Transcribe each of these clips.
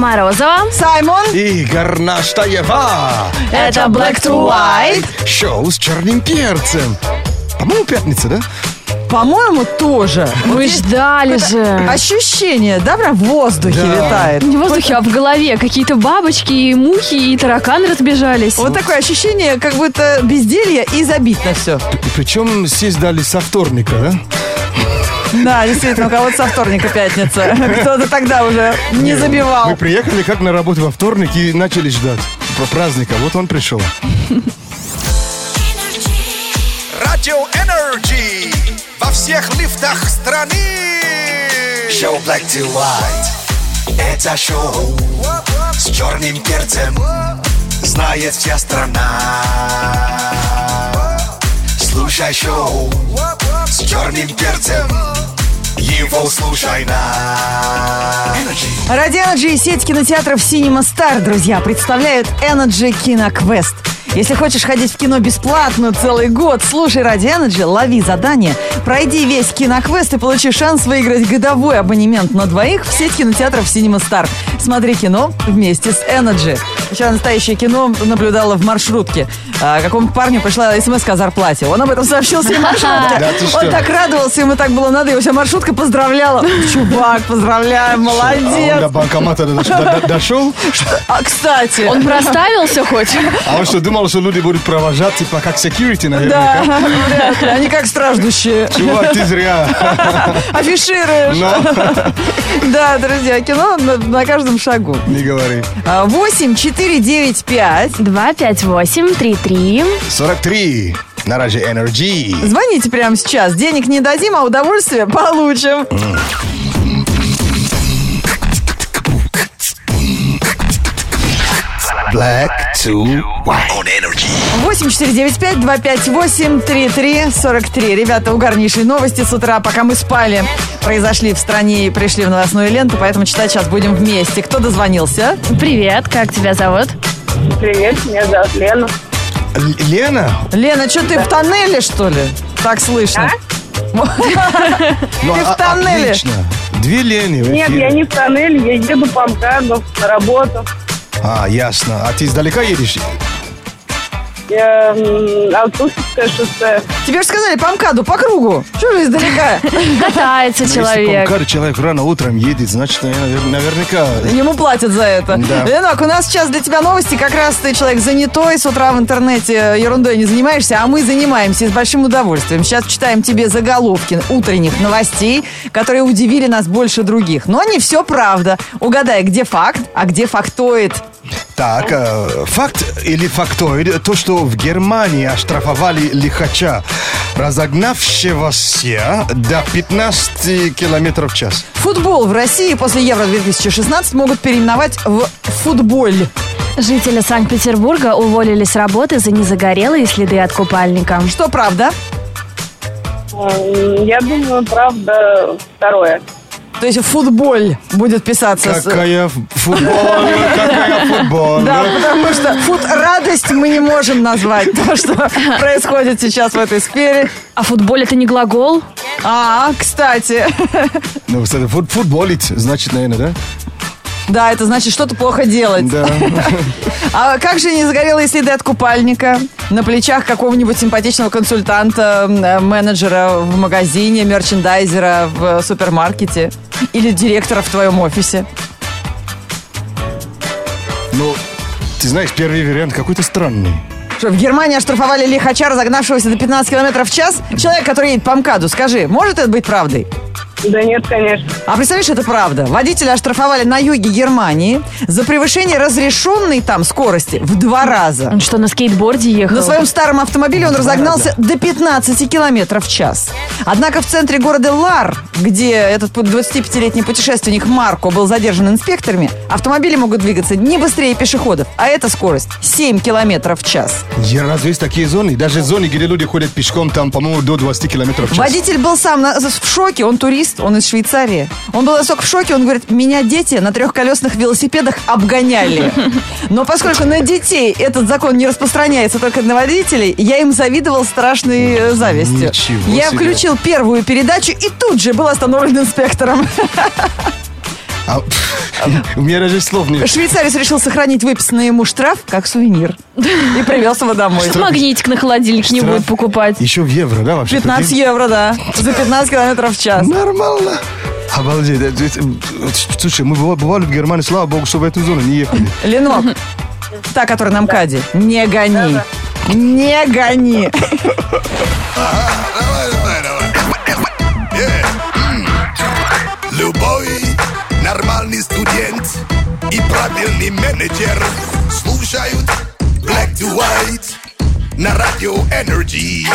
Морозова. Саймон. И Горнаштаева. Это Black to White. Шоу с черным перцем. По-моему, пятница, да? По-моему, тоже. Мы ждали же. Ощущение, да, прям в воздухе Да. витает. Не в воздухе, а в голове. Какие-то бабочки, и мухи, и тараканы разбежались. Вот такое ощущение, как будто безделье и забить на все. И причем сесть дали со вторника, да? Да, действительно, у кого-то со вторника пятница. Кто-то тогда уже не забивал. Мы приехали как на работу во вторник и начали ждать про праздника. Вот он пришел. Радио Energy во всех лифтах страны. Шоу Black to White. Это шоу с черным перцем. Знает вся страна. Слушай шоу с черным перцем. Его Energy и сеть кинотеатров Cinema Star, друзья, представляют Energy Киноквест. Если хочешь ходить в кино бесплатно целый год, слушай Ради Energy, лови задание, пройди весь киноквест и получи шанс выиграть годовой абонемент на двоих в сеть кинотеатров Cinema Star. Смотри кино вместе с Energy. Вчера настоящее кино наблюдала в маршрутке. А, какому-то парню пришла смс о зарплате. Он об этом сообщил своей маршрутке. Да? Он так радовался, ему так было надо, его вся маршрутка поздравляла. Чувак, поздравляем, А он молодец. до банкомата до- до- дошел? А, кстати, Он проставился хоть? А он что, думал, что люди будут провожать, типа, как security, да, наверное? вряд ли, они как страждущие. Чувак, ты зря. Афишируешь. Но, Да, друзья, кино на, на каждом шагу. не говори. А, 8 4 9 5. 258-33. 43 на Раже Energy. Звоните прямо сейчас. Денег не дадим, а удовольствие получим. Black to white. On Energy. 8495 258 33 43. Ребята, угарнейшие новости с утра, пока мы спали. Произошли в стране и пришли в новостную ленту, поэтому читать сейчас будем вместе. Кто дозвонился? Привет, как тебя зовут? Привет, меня зовут Лена. Л- Лена? Лена, что ты в тоннеле, что ли? Так слышно. Ну, Ты в а- тоннеле? Отлично. Две Лены Нет, я не в тоннеле, я еду по МКАДу на работу. А, ясно. А ты издалека едешь? Я Алтушевское шоссе. Тебе же сказали по МКАДу, по кругу. Что же издалека? Катается Если по человек. Человек рано утром едет, значит, навер- наверняка... Ему платят за это. Да. Ленок, у нас сейчас для тебя новости. Как раз ты человек занятой, с утра в интернете ерундой не занимаешься, а мы занимаемся и с большим удовольствием. Сейчас читаем тебе заголовки утренних новостей, которые удивили нас больше других. Но не все правда. Угадай, где факт, а где фактоид. Так, э, факт или фактоид, то, что в Германии оштрафовали лихача, разогнавшегося до 15 километров в час. Футбол в России после Евро-2016 могут переименовать в футболь. Жители Санкт-Петербурга уволили с работы за незагорелые следы от купальника. Что правда? Я думаю, правда, второе. То есть футболь будет писаться с... Какая футбол, какая футбол. Да, потому что фут радость мы не можем назвать то, что происходит сейчас в этой сфере. А футболь это не глагол? А, кстати, Ну, кстати, фут- футболить, значит, наверное, да? Да, это значит что-то плохо делать. Да. А как же не загорелые следы от купальника на плечах какого-нибудь симпатичного консультанта, э, менеджера в магазине, мерчендайзера в супермаркете или директора в твоем офисе? Ну, ты знаешь, первый вариант какой-то странный. Что, в Германии оштрафовали лихача, разогнавшегося до 15 километров в час? Человек, который едет по МКАДу, скажи, может это быть правдой? Да нет, конечно. А представляешь, это правда. Водителя оштрафовали на юге Германии за превышение разрешенной там скорости в два раза. Он что, на скейтборде ехал? На своем старом автомобиле он разогнался до 15 километров в час. Однако в центре города Лар, где этот 25-летний путешественник Марко был задержан инспекторами, автомобили могут двигаться не быстрее пешеходов, а эта скорость 7 километров в час. Я разве есть такие зоны? Даже зоны, где люди ходят пешком, там, по-моему, до 20 километров в час. Водитель был сам на- в шоке, он турист, он из Швейцарии. Он был настолько в шоке, он говорит, меня дети на трехколесных велосипедах обгоняли. Но поскольку на детей этот закон не распространяется только на водителей, я им завидовал страшной э, завистью. Ничего я себе. включил первую передачу и тут же был остановлен инспектором. А, у меня даже слов нет. Швейцарец решил сохранить выписанный ему штраф как сувенир. И привез его домой. Магнитик на холодильник не будет покупать. Еще в евро, да, вообще? 15 прикинь? евро, да. За 15 километров в час. Нормально. Обалдеть. Слушай, мы быва- бывали в Германии, слава богу, что в эту зону не ехали. Ленок, та, которая на МКАДе, не гони. Не гони. нормальный студент и правильный менеджер слушают Black to White на радио Energy.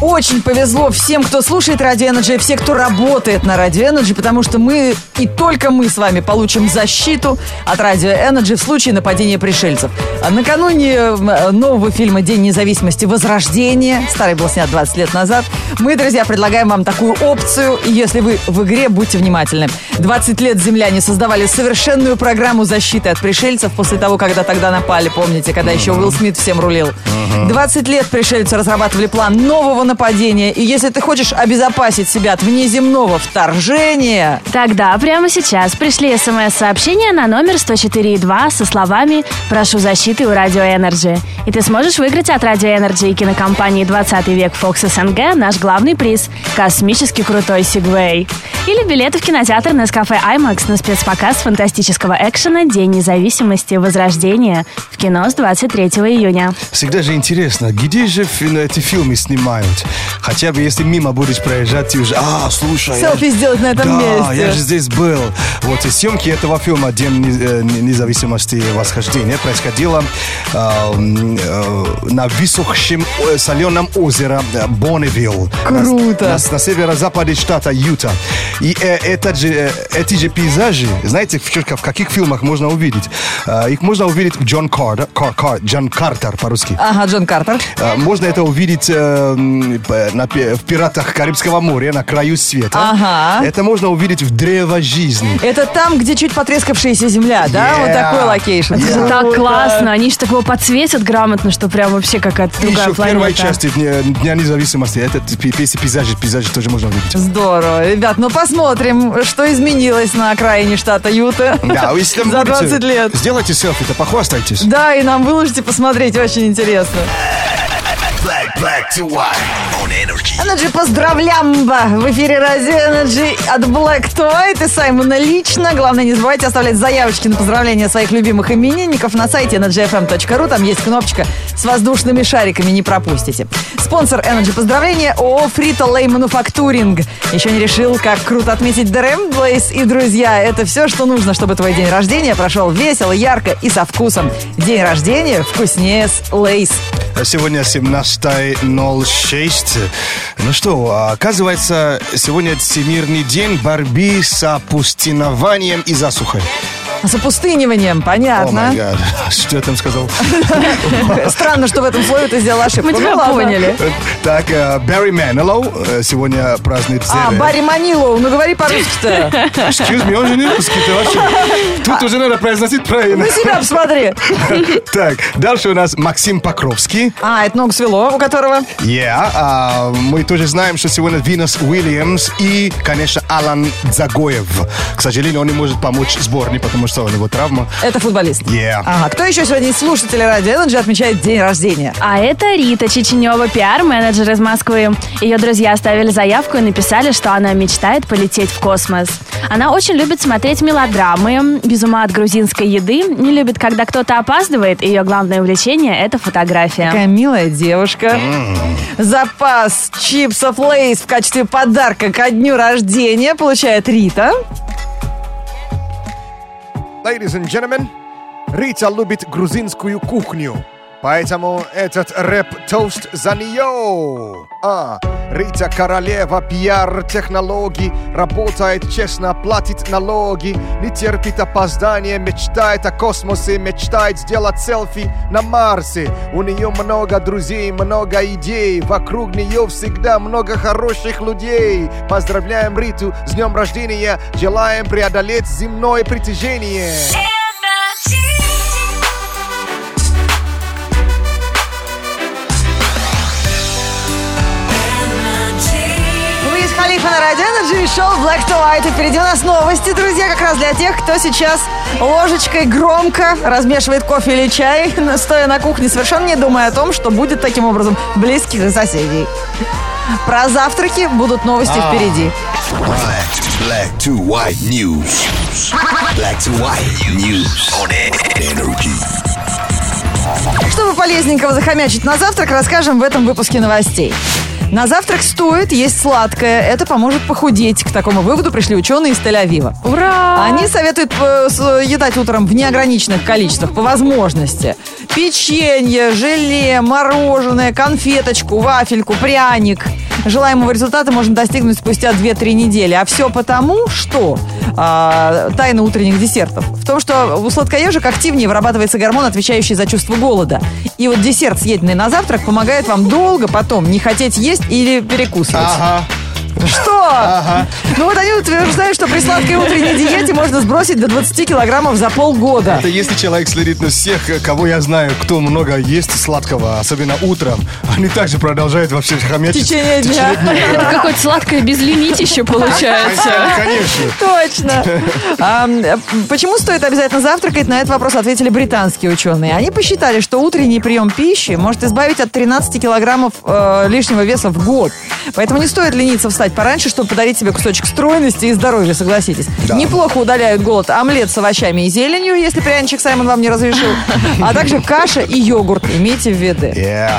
Очень повезло всем, кто слушает Радио Energy, и все, кто работает на Радио Energy, потому что мы и только мы с вами получим защиту от Радио Energy в случае нападения пришельцев. А Накануне э, нового фильма «День независимости. Возрождение», старый был снят 20 лет назад, мы, друзья, предлагаем вам такую опцию, и если вы в игре, будьте внимательны. 20 лет земляне создавали совершенную программу защиты от пришельцев после того, когда тогда напали, помните, когда еще Уилл Смит всем рулил. 20 лет пришельцы разрабатывали план нового нападения, и если ты хочешь обезопасить себя от внеземного вторжения, Тогда прямо сейчас пришли смс-сообщение на номер 104.2 со словами «Прошу защиты у Радио Energy». И ты сможешь выиграть от Радио Energy и кинокомпании «20 век Fox СНГ» наш главный приз – космически крутой Сигвей. Или билеты в кинотеатр Nescafe IMAX на спецпоказ фантастического экшена «День независимости. Возрождение» в кино с 23 июня. Всегда же интересно, где же эти фильмы снимают? Хотя бы если мимо будешь проезжать, ты уже, а, слушай. я селфи ж- сделать на этом да, месте. я же здесь был. Вот и съемки этого фильма «День э, не- независимости. Возрождение» происходило э, э, на высохшем э, соленом озере э, Бонневилл. Круто. На, на- на северо-западе штата Юта. И э, этот же, э, эти же пейзажи, знаете, в, в каких фильмах можно увидеть? Э, их можно увидеть в Джон Картер, Кар- Кар- Джон Картер по-русски. Ага, Джон Картер. Э, Можно это увидеть э, на в «Пиратах Карибского моря» на краю света. Ага. Это можно увидеть в «Древо жизни». Это там, где чуть потрескавшаяся земля, да? Yeah. Вот такой location. Это так классно. Они же такого подсветят грамотно, что прям вообще какая-то другая Еще в планета. первой части Дня, Дня независимости этот пи- пи- пейзажи, пейзажи тоже можно увидеть. Здорово. Ребят, ну посмотрим, что изменилось на окраине штата Юта Да, вы если за будете, 20 лет. Сделайте селфи-то, похвастайтесь. Да, и нам выложите посмотреть, очень интересно. Black, black to white on Energy. Energy, поздравлям! В эфире Радио Energy от Black to White и Саймона лично. Главное, не забывайте оставлять заявочки на поздравления своих любимых именинников на сайте energyfm.ru. Там есть кнопочка с воздушными шариками, не пропустите. Спонсор Energy поздравления ООО Frito Lay Manufacturing. Еще не решил, как круто отметить Дрем Блейс и друзья. Это все, что нужно, чтобы твой день рождения прошел весело, ярко и со вкусом. День рождения вкуснее с Lay's. Сегодня 17.06. Ну что, оказывается, сегодня Всемирный день борьбы с опустыниванием и засухой. О понятно. гад. Что я там сказал? Странно, что в этом слове ты сделал ошибку. Мы Ну тебя поняли. Так, э, Барри Манилоу э, сегодня празднует А. Барри Манилоу, ну говори по-русски-то. Excuse me, он же не русский, ты вообще. Тут уже надо произносить правильно. На себя посмотри. Так, дальше у нас Максим Покровский. А, это ногу свело, у которого. Yeah, а, мы тоже знаем, что сегодня Винус Уильямс и, конечно, Алан Загоев. К сожалению, он не может помочь сборной, потому что у него травма. Это футболист. Yeah. Ага, кто еще сегодня из слушателей Радио Energy отмечает день рождения? А это Рита Чеченева, пиар-менеджер из Москвы. Ее друзья оставили заявку и написали, что она мечтает полететь в космос. Она очень любит смотреть мелодрамы, без ума от грузинской еды, не любит, когда кто-то опаздывает, ее главное увлечение – это фотография. Какая милая девушка. Запас чипсов Лейс в качестве подарка ко дню рождения получает Рита. Ladies and gentlemen, Rita lubit gruzinskuyu kuchniu. Поэтому этот рэп-тост за нее. А, Рита королева пиар-технологий, работает честно, платит налоги, не терпит опоздания, мечтает о космосе, мечтает сделать селфи на Марсе. У нее много друзей, много идей, вокруг нее всегда много хороших людей. Поздравляем Риту с днем рождения, желаем преодолеть земное притяжение. Луис Калифа на Радио Energy и шоу Black to White. И впереди у нас новости, друзья, как раз для тех, кто сейчас ложечкой громко размешивает кофе или чай, стоя на кухне, совершенно не думая о том, что будет таким образом близких соседей. Про завтраки будут новости впереди. Black, black to white news. Black to white news on energy. Чтобы полезненького захомячить на завтрак, расскажем в этом выпуске новостей. На завтрак стоит есть сладкое. Это поможет похудеть. К такому выводу пришли ученые из Тель-Авива. Ура! Они советуют э, едать утром в неограниченных количествах, по возможности. Печенье, желе, мороженое, конфеточку, вафельку, пряник. Желаемого результата можно достигнуть спустя 2-3 недели. А все потому, что а, тайна утренних десертов. В том, что у сладкоежек активнее вырабатывается гормон, отвечающий за чувство голода. И вот десерт, съеденный на завтрак, помогает вам долго потом не хотеть есть или перекусывать. Ага. Что? Ну вот они утверждают, что при сладкой утренней диете можно сбросить до 20 килограммов за полгода. Это если человек следит на всех, кого я знаю, кто много ест сладкого, особенно утром, они также продолжают во всех В хомячить. течение дня. Это какое-то сладкое безлимитище получается. Конечно. Точно. А, почему стоит обязательно завтракать? На этот вопрос ответили британские ученые. Они посчитали, что утренний прием пищи может избавить от 13 килограммов э, лишнего веса в год. Поэтому не стоит лениться встать пораньше, чтобы подарить себе кусочек стройности и здоровья, согласитесь. Неплохо удаляют голод омлет с овощами и зеленью, если пряничек Саймон вам не разрешил, а также каша и йогурт. Имейте в виду. Yeah.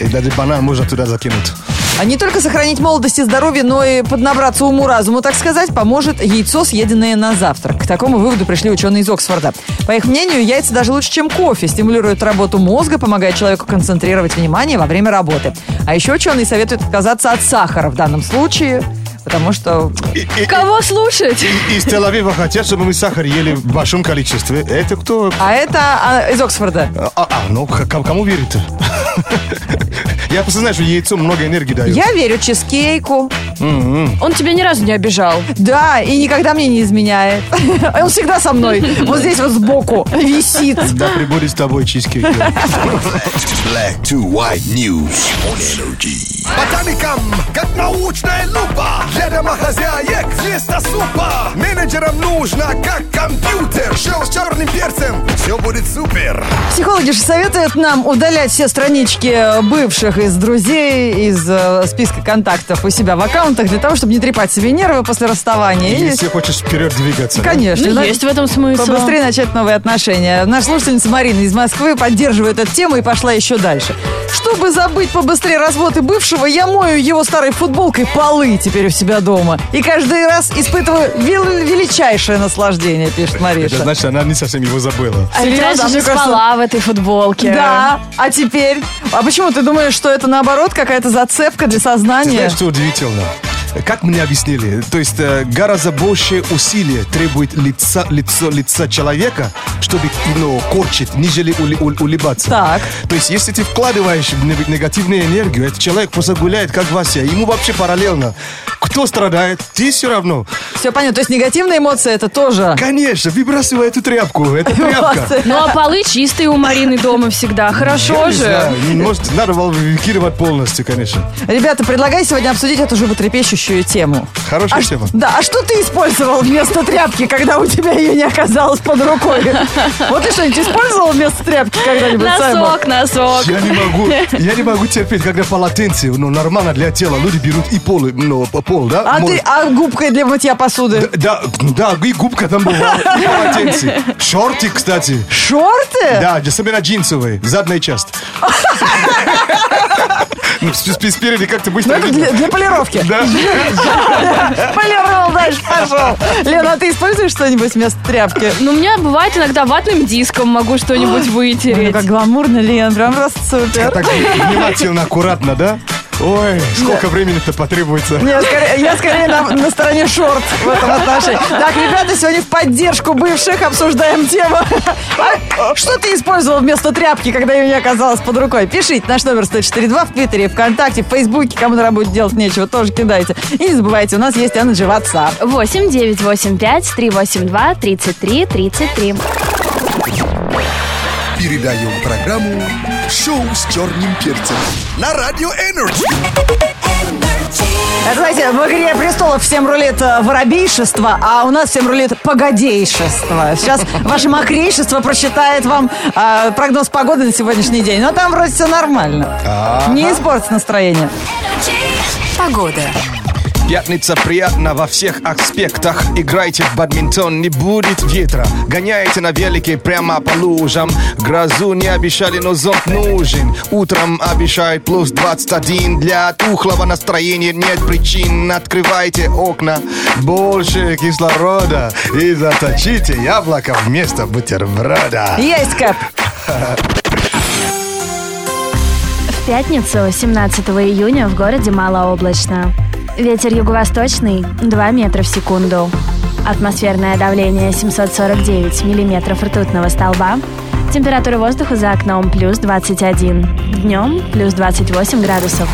И даже банан можно туда закинуть. А не только сохранить молодость и здоровье, но и поднабраться уму-разуму, так сказать, поможет яйцо, съеденное на завтрак. К такому выводу пришли ученые из Оксфорда. По их мнению, яйца даже лучше, чем кофе, стимулируют работу мозга, помогает человеку концентрировать внимание во время работы. А еще ученые советуют отказаться от сахара в данном случае, потому что... И- и- Кого слушать? и- Из Тель-Авива хотят, чтобы мы сахар ели в большом количестве. Это кто? А это а, из Оксфорда. А, а, ну, к- кому, кому верит? Я просто знаю, что яйцо много энергии дает. Я верю чизкейку. Он тебя ни разу не обижал. Да, и никогда мне не изменяет. Он всегда со мной. Вот здесь вот сбоку висит. Да прибудет с тобой чизкейк. Black to white news on energy. Ботаникам, как научная лупа Для домохозяек вместо супа Менеджерам нужно, как компьютер Шоу с черным перцем, все будет супер Психологи же советуют нам удалять все странички бывших из друзей, из э, списка контактов у себя в аккаунтах, для того, чтобы не трепать себе нервы после расставания. И, Если хочешь вперед двигаться. да? конечно, Ну, да, есть в этом смысл. побыстрее начать новые отношения. Наша слушательница Марина из Москвы поддерживает эту тему и пошла еще дальше. Чтобы забыть побыстрее развод и бывшего, я мою его старой футболкой полы теперь у себя дома. И каждый раз испытываю вел- величайшее наслаждение, пишет Это Мариша. значит, она не совсем его забыла. А ведь раньше же кажется- спала в этой футболке. Да, а теперь? А почему ты думаешь, что это наоборот какая-то зацепка для Ты сознания? знаешь, что удивительно? Как мне объяснили, то есть э, гораздо больше усилия требует лица, лицо, лица человека, чтобы ну, корчить, нежели улыбаться. Так. То есть, если ты вкладываешь в не- негативную энергию, этот человек просто гуляет, как Вася. Ему вообще параллельно. Кто страдает? Ты все равно. Все понятно. То есть негативные эмоции это тоже. Конечно, выбрасывай эту тряпку. Это тряпка. Ну а полы чистые у Марины дома всегда. Хорошо Я не же. знаю, Может, надо выкидывать полностью, конечно. Ребята, предлагаю сегодня обсудить эту животрепещущую тему. Хорошая А тема. Да, а что ты использовал вместо тряпки, когда у тебя ее не оказалось под рукой? Вот ты что-нибудь использовал вместо тряпки когда-нибудь, Саймон? Носок, носок. Я не могу, я не могу терпеть, когда полотенце, ну, нормально для тела, люди берут и пол, ну, пол, да? А Может- ты, а губкой для мытья посуды? Да, да, и губка там была, и полотенце. Шорты, кстати. Шорты? Да, особенно джинсовые, задняя часть. Ну, Спереди как-то Ну, быстро это для, для полировки. Да. Полировал, дальше пошел. Лена, а ты используешь что-нибудь вместо тряпки? Ну, у меня бывает иногда ватным диском могу что-нибудь вытереть. как гламурно, Лен, прям просто супер. Так внимательно, аккуратно, да? Ой, сколько времени-то потребуется. Я скорее, я скорее на, на стороне шорт в этом отношении. Так, ребята, сегодня в поддержку бывших обсуждаем тему. А что ты использовал вместо тряпки, когда ее не оказалось под рукой? Пишите наш номер 104.2 в Твиттере, ВКонтакте, в Фейсбуке. Кому на работе делать нечего, тоже кидайте. И не забывайте, у нас есть Energy WhatsApp. 8 985 382 33 33. Передаем программу «Шоу с черным перцем» на Радио Energy. Это, знаете, в «Игре престолов» всем рулит э, воробейшество, а у нас всем рулит погодейшество. Сейчас ваше мокрейшество прочитает вам э, прогноз погоды на сегодняшний день. Но там вроде все нормально. Не испортит настроение. Погода. Пятница приятна во всех аспектах. Играйте в бадминтон, не будет ветра. Гоняйте на велике прямо по лужам. Грозу не обещали, но зонт нужен. Утром обещают плюс 21. Для тухлого настроения нет причин. Открывайте окна, больше кислорода. И заточите яблоко вместо бутерброда. Есть кэп. В пятницу, 17 июня, в городе малооблачно. Ветер юго-восточный 2 метра в секунду. Атмосферное давление 749 миллиметров ртутного столба. Температура воздуха за окном плюс 21. Днем плюс 28 градусов.